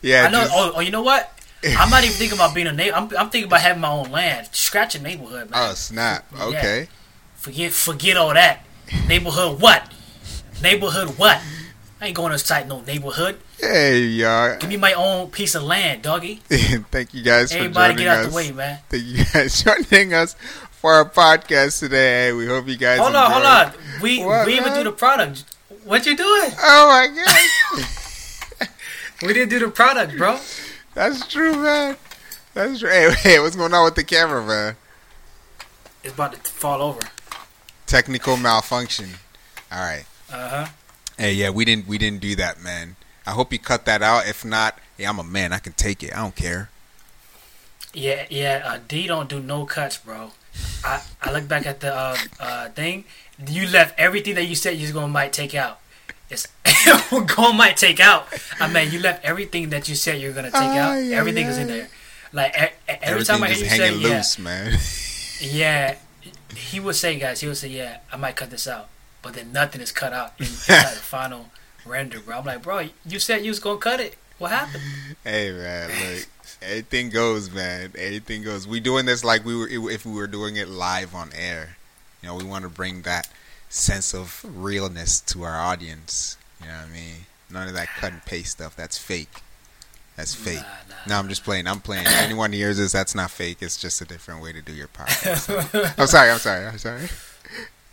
Yeah, I know. just- Oh, oh, you know what? I'm not even thinking about being a neighbor. I'm, I'm thinking about having my own land. Scratch a neighborhood, man. oh snap! Yeah. Okay. Forget, forget all that. Neighborhood what? Neighborhood what? I ain't going to inside no neighborhood. Hey y'all! Give me my own piece of land, doggy. Thank you guys for Everybody get out us. the way, man. Thank you guys for joining us for our podcast today. We hope you guys. Hold on, hold on. We What, we even do the product. What you doing? Oh my god, We didn't do the product, bro. that's true, man. That's true. Hey, hey, what's going on with the camera, man? It's about to fall over. Technical malfunction. All right. Uh huh. Hey, yeah, we didn't we didn't do that, man. I hope you cut that out. If not, hey, I'm a man. I can take it. I don't care. Yeah, yeah. Uh, D don't do no cuts, bro. I I look back at the uh, uh, thing. You left everything that you said you was gonna might take out. It's gonna might take out. I mean, you left everything that you said you were gonna take out. Ay, ay, Everything is in there. Like e- every Everything time I hear just you say, hanging yeah, man. yeah, he would say, guys, he would say, yeah, I might cut this out, but then nothing is cut out in, inside the final render, bro. I'm like, bro, you said you was gonna cut it. What happened? Hey man, look, anything goes, man. Anything goes. We doing this like we were if we were doing it live on air. You know, we want to bring that sense of realness to our audience. You know what I mean? None of that cut and paste stuff. That's fake. That's fake. Nah, nah. No, I'm just playing. I'm playing. Anyone hears this, that's not fake. It's just a different way to do your podcast. I'm sorry. I'm sorry. I'm sorry.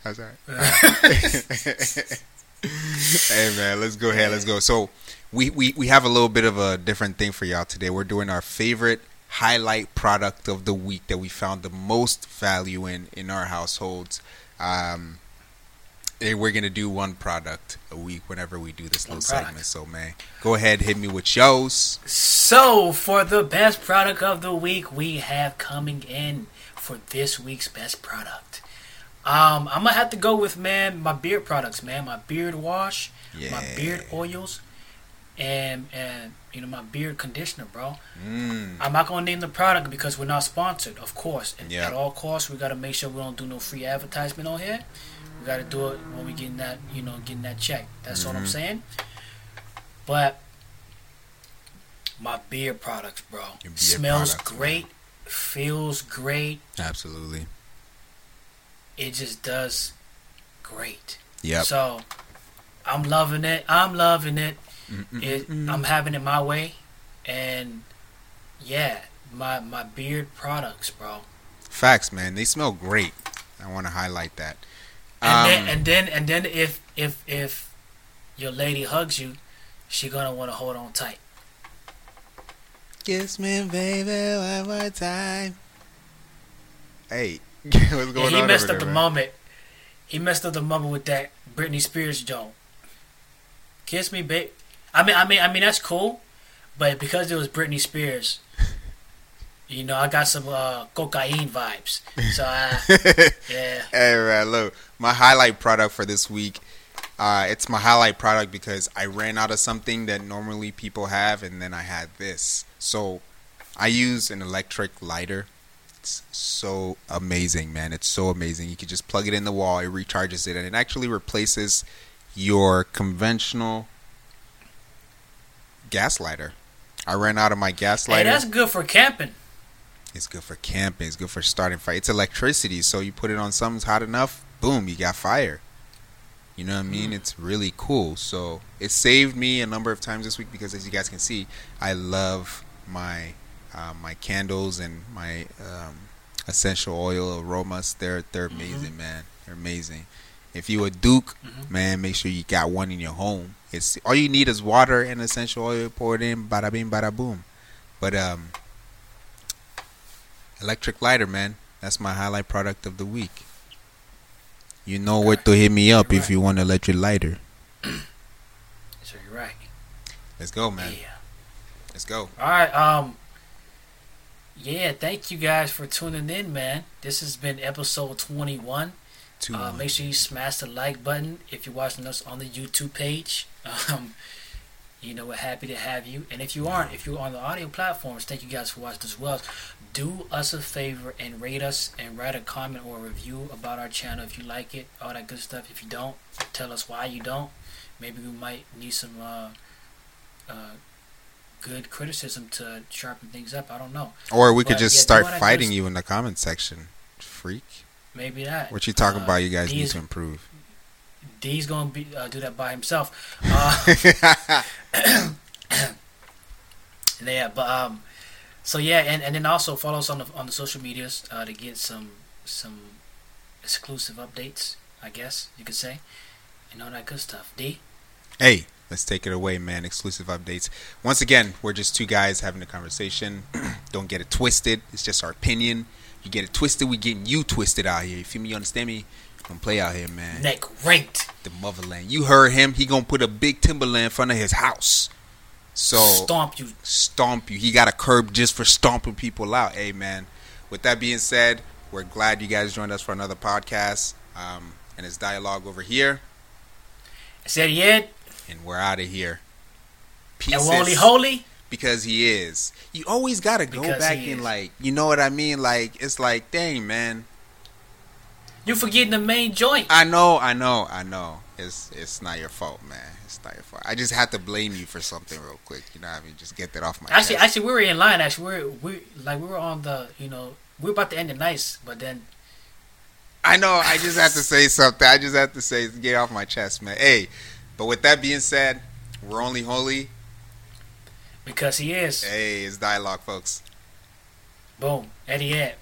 I'm sorry. hey man, let's go ahead. Let's go. So we, we we have a little bit of a different thing for y'all today. We're doing our favorite highlight product of the week that we found the most value in in our households. Um, and we're gonna do one product a week whenever we do this One little product. segment. So man, go ahead, hit me with yours. So, for the best product of the week, we have coming in for this week's best product. Um, I'm gonna have to go with man my beard products, man. My beard wash, Yeah. my beard oils, and and you know my beard conditioner, bro. Mm. I'm not gonna name the product because we're not sponsored, of course. And Yeah. At all costs, we gotta make sure we don't do no free advertisement on here. We gotta do it when we getting that, you know, getting that check. That's what I'm saying. But my beard products, bro, beard smells products, man. great, feels great. Absolutely. It just does great. Yeah. So I'm loving it. I'm loving it. It, I'm having it my way, and yeah, my my beard products, bro. Facts, man. They smell great. I want to highlight that. And Um, then and then and then if if if your lady hugs you, she gonna want to hold on tight. Kiss me, baby, one more time. Hey, what's going Yeah, he messed up the man? moment. He messed up the moment with that Britney Spears joke. Kiss me, babe. I mean, I mean, I mean that's cool, but because it was Britney Spears, you know, I got some uh, cocaine vibes. So uh, yeah, hey, man, look, my highlight product for this week. Uh, it's my highlight product because I ran out of something that normally people have, and then I had this. So I use an electric lighter. It's so amazing, man. It's so amazing. You can just plug it in the wall, it recharges it, and it actually replaces your conventional gas lighter. I ran out of my gas hey, lighter. that's good for camping. It's good for camping. It's good for starting fire. It's electricity, so you put it on something's hot enough, boom, you got fire. You know what I mean? Mm. It's really cool. So it saved me a number of times this week because, as you guys can see, I love my uh, my candles and my um, essential oil aromas. They're they're amazing, man. They're amazing. If you a Duke, Mhm. man, make sure you got one in your home. It's all you need is water and essential oil. Pour it in, bada bing, bada boom. But um, electric lighter, man. That's my highlight product of the week. You know where to hit me up You're if right. you want an electric lighter. So you're right. Let's go, man. Yeah. Let's go. All right. Um. Yeah. Thank you guys for tuning in, man. This has been episode 21. Uh, make sure you smash the like button if you're watching us on the YouTube page. Um, You know, we're happy to have you. And if you aren't, if you're on the audio platforms, thank you guys for watching as well. Do us a favor and rate us and write a comment or a review about our channel if you like it, all that good stuff. If you don't, tell us why you don't. Maybe we might need some uh, uh, good criticism to sharpen things up. I don't know. Or we could just yeah, start do all that fighting you in the comment section. Freak. Maybe that. What you talking Uh, about? You guys need to improve. D's gonna be uh, do that by himself. Uh, yeah, but um, so yeah, and, and then also follow us on the on the social medias uh, to get some some exclusive updates. I guess you could say, and all that good stuff. D. hey, let's take it away, man. Exclusive updates. Once again, we're just two guys having a conversation. Don't get it twisted. It's just our opinion. You get it twisted, we getting you twisted out here. You feel me? You understand me? Don't play out here, man. Neck ranked. The motherland. You heard him. He gonna put a big timberland in front of his house. So Stomp you. stomp you. He got a curb just for stomping people out. Hey, man. With that being said, we're glad you guys joined us for another podcast. Um, and it's Dialoge over here, Said yet, and we're out of here. and Pieces. only holy. because he is. You always gotta go Because back and like, you know what I mean? Like, it's like, dang, man. You're forgetting the main joint. I know, I know, I know. It's it's not your fault, man. It's not your fault. I just have to blame you for something real quick. You know what I mean? Just get that off my Actually, chest. actually, we were in line. Actually, we we're, we like we were on the you know we are about to end it nice, but then I know. I just have to say something. I just have to say get off my chest, man. Hey, but with that being said, we're only holy. because he is Hey, it's Dialoge, folks. boom EddyEd.